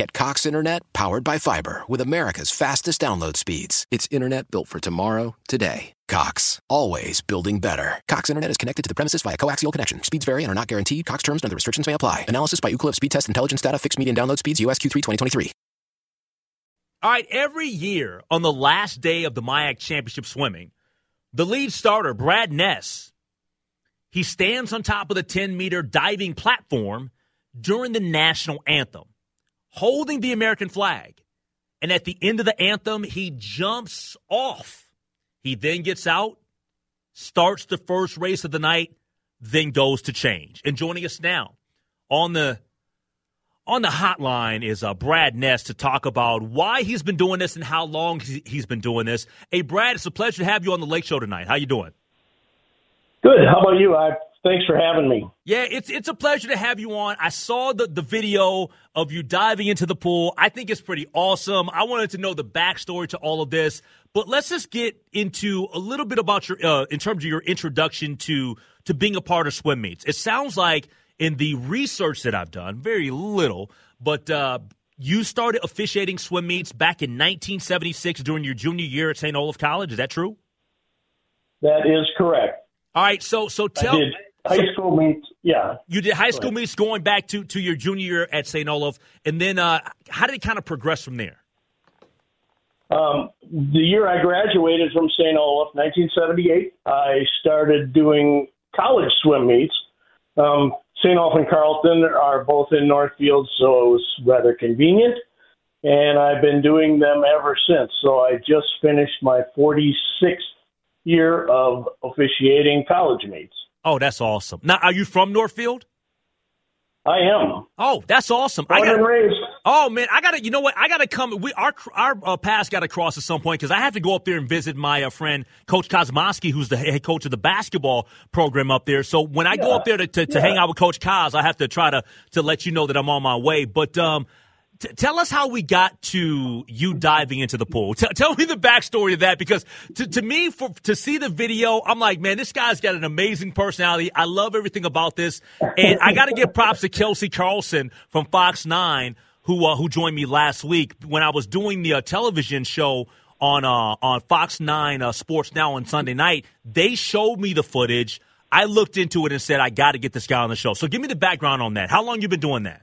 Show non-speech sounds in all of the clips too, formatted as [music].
Get Cox Internet powered by fiber with America's fastest download speeds. It's internet built for tomorrow, today. Cox, always building better. Cox Internet is connected to the premises via coaxial connection. Speeds vary and are not guaranteed. Cox terms and other restrictions may apply. Analysis by Ookla Speed Test Intelligence Data. Fixed median download speeds. USQ3 2023. All right, every year on the last day of the MIAC Championship swimming, the lead starter, Brad Ness, he stands on top of the 10-meter diving platform during the national anthem, holding the American flag. And at the end of the anthem, he jumps off he then gets out, starts the first race of the night, then goes to change. And joining us now on the on the hotline is uh, Brad Ness to talk about why he's been doing this and how long he's been doing this. Hey, Brad, it's a pleasure to have you on the Lake Show tonight. How you doing? Good. How about you? I Thanks for having me. Yeah, it's it's a pleasure to have you on. I saw the, the video of you diving into the pool. I think it's pretty awesome. I wanted to know the backstory to all of this, but let's just get into a little bit about your uh, in terms of your introduction to to being a part of swim meets. It sounds like in the research that I've done, very little, but uh, you started officiating swim meets back in 1976 during your junior year at St. Olaf College. Is that true? That is correct. All right, so so tell High so, school meets, yeah. You did high school meets going back to, to your junior year at St. Olaf, and then uh, how did it kind of progress from there? Um, the year I graduated from St. Olaf, 1978, I started doing college swim meets. Um, St. Olaf and Carleton are both in Northfield, so it was rather convenient. And I've been doing them ever since. So I just finished my 46th year of officiating college meets. Oh, that's awesome. Now, are you from Northfield? I am. Oh, that's awesome. Born I got, raised. Oh man, I got to. You know what? I got to come. We our our uh, paths got to cross at some point because I have to go up there and visit my uh, friend Coach Kosmoski, who's the head coach of the basketball program up there. So when I yeah. go up there to, to, to yeah. hang out with Coach Kos, I have to try to to let you know that I'm on my way. But um, T- tell us how we got to you diving into the pool. T- tell me the backstory of that because to, to me, for to see the video, I'm like, man, this guy's got an amazing personality. I love everything about this, and I got to give props to Kelcey Carlson from Fox Nine who uh, who joined me last week when I was doing the uh, television show on uh, on Fox Nine uh, Sports Now on Sunday night. They showed me the footage. I looked into it and said, I got to get this guy on the show. So give me the background on that. How long you been doing that?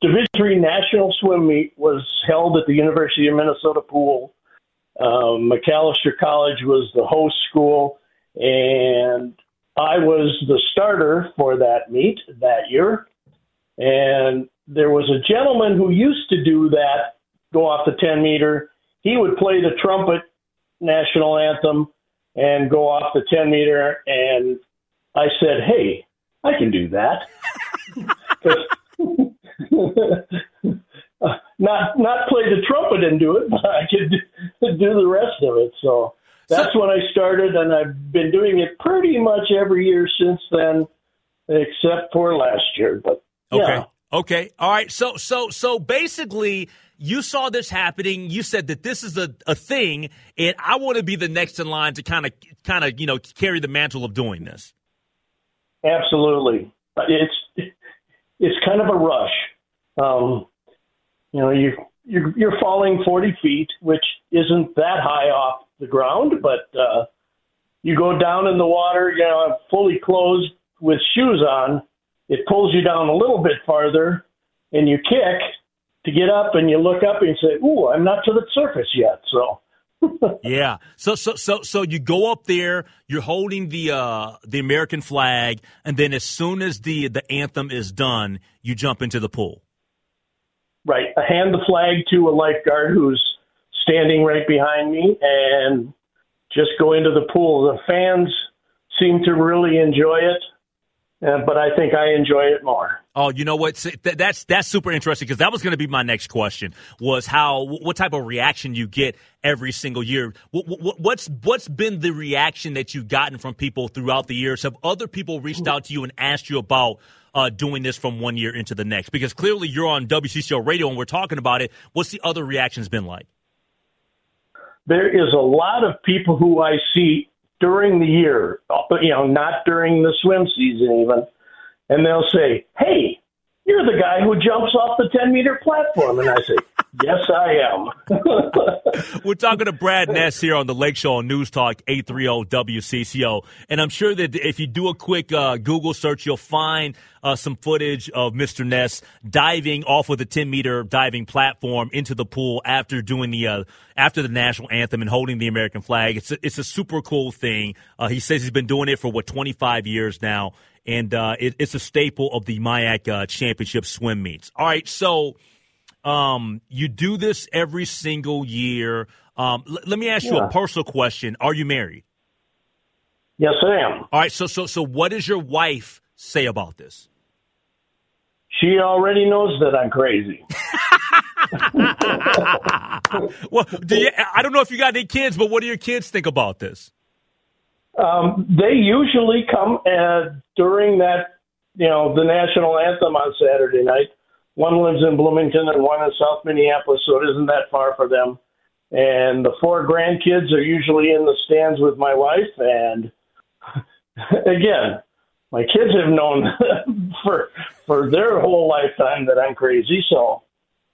Division Three National Swim Meet was held at the University of Minnesota pool. Um, Macalester College was the host school, and I was the starter for that meet that year. And there was a gentleman who used to do that, go off the 10 meter. He would play the trumpet national anthem and go off the 10 meter. And I said, Hey, I can do that. [laughs] [laughs] not not play the trumpet and do it, but I could do the rest of it. So that's so, when I started, and I've been doing it pretty much every year since then, except for last year. But yeah. okay, okay, all right. So so so basically. You saw this happening. You said that this is a, a thing, and I want to be the next in line to kind of, kind of, you know, carry the mantle of doing this. Absolutely, it's it's kind of a rush. Um, you know, you you're, you're falling 40 feet, which isn't that high off the ground, but uh, you go down in the water, you know, fully clothed with shoes on. It pulls you down a little bit farther, and you kick to get up, and you look up and you say, "Ooh, I'm not to the surface yet." So. [laughs] yeah. So so so so you go up there, you're holding the uh the American flag, and then as soon as the the anthem is done, you jump into the pool. Right. I hand the flag to a lifeguard who's standing right behind me and just go into the pool. The fans seem to really enjoy it. But I think I enjoy it more. Oh, you know what? That's that's super interesting because that was going to be my next question. Was how what type of reaction you get every single year? What's what's been the reaction that you've gotten from people throughout the years? Have other people reached out to you and asked you about uh, doing this from one year into the next? Because clearly you're on WCCO radio and we're talking about it. What's the other reactions been like? There is a lot of people who I see during the year, you know, not during the swim season even, and they'll say, "Hey, you're the guy who jumps off the 10 meter platform," and I say. Yes, I am. [laughs] We're talking to Brad Ness here on the Lake Show on News Talk 830 WCCO. And I'm sure that if you do a quick uh, Google search, you'll find uh, some footage of Mr. Ness diving off of the 10 meter diving platform into the pool after doing the uh, after the national anthem and holding the American flag. It's a, it's a super cool thing. Uh, he says he's been doing it for what 25 years now, and uh, it, it's a staple of the MIAC uh, Championship swim meets. All right, so um, you do this every single year. Um, l- let me ask yeah. you a personal question: Are you married? Yes, I am. All right. So, so, so, what does your wife say about this? She already knows that I'm crazy. [laughs] [laughs] well, do you, I don't know if you got any kids, but what do your kids think about this? Um, they usually come uh, during that, you know, the national anthem on Saturday night. One lives in Bloomington and one in South Minneapolis, so it isn't that far for them. And the four grandkids are usually in the stands with my wife. And [laughs] again, my kids have known [laughs] for for their whole lifetime that I'm crazy. So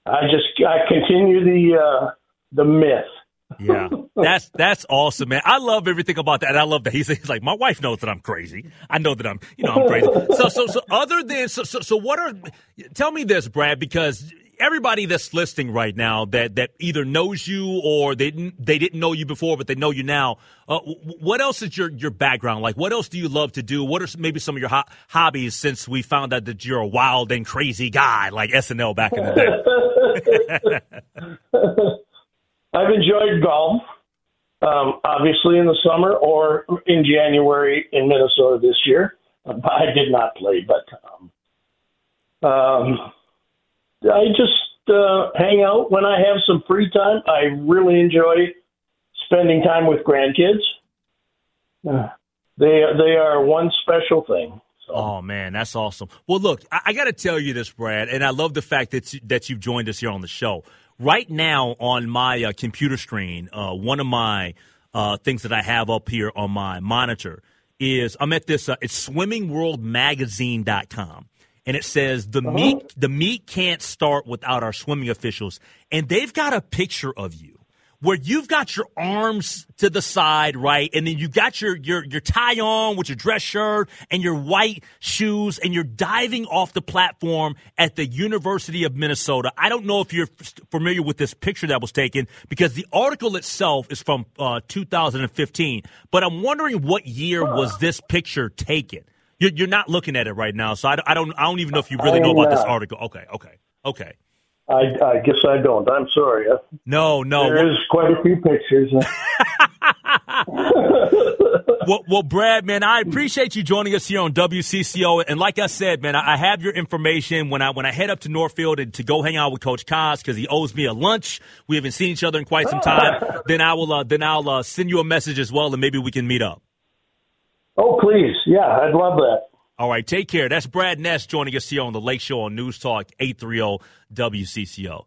I just I continue the uh, the myth yeah, that's that's awesome, man. I love everything about that. I love that he's, he's like my wife knows that I'm crazy. I know that I'm you know I'm crazy. So so so other than so so, so what are tell me this, Brad, because everybody that's listening right now that that either knows you or they didn't they didn't know you before but they know you now. Uh, what else is your your background like? What else do you love to do? What are maybe some of your ho- hobbies since we found out that you're a wild and crazy guy like SNL back in the day? [laughs] [laughs] I've enjoyed golf, um, obviously in the summer or in January in Minnesota this year. Um, [laughs] I did not play, but um, um, I just uh, hang out when I have some free time. I really enjoy spending time with grandkids. Uh, they they are one special thing. So. Oh man, that's awesome. Well, look, I, I got to tell you this, Brad, and I love the fact that you, that you've joined us here on the show right now on my uh, computer screen, uh, one of my uh, things that I have up here on my monitor is I'm at this. Uh, it's SwimmingWorldMagazine.com, and it says the uh-huh. meet the meet can't start without our swimming officials, and they've got a picture of you where you've got your arms to the side, right? And then you got your, your, your tie on with your dress shirt and your white shoes and you're diving off the platform at the University of Minnesota. I don't know if you're familiar with this picture that was taken because the article itself is from uh, 2015, but I'm wondering what year was this picture taken? You're, you're not looking at it right now, so I, I don't, I don't even know if you really know about this article. Okay, okay, okay. I, I guess I don't. I'm sorry. No, no. There is quite a few pictures. [laughs] [laughs] well, well, Brad, man, I appreciate you joining us here on WCCO. And like I said, man, I have your information when I when I head up to Northfield and to go hang out with Coach Kos because he owes me a lunch. We haven't seen each other in quite some [laughs] time. then I will uh, then I'll uh, send you a message as well, and maybe we can meet up. Oh, please, yeah, I'd love that. All right, take care. That's Brad Ness joining us here on the Lake Show on News Talk 830 WCCO.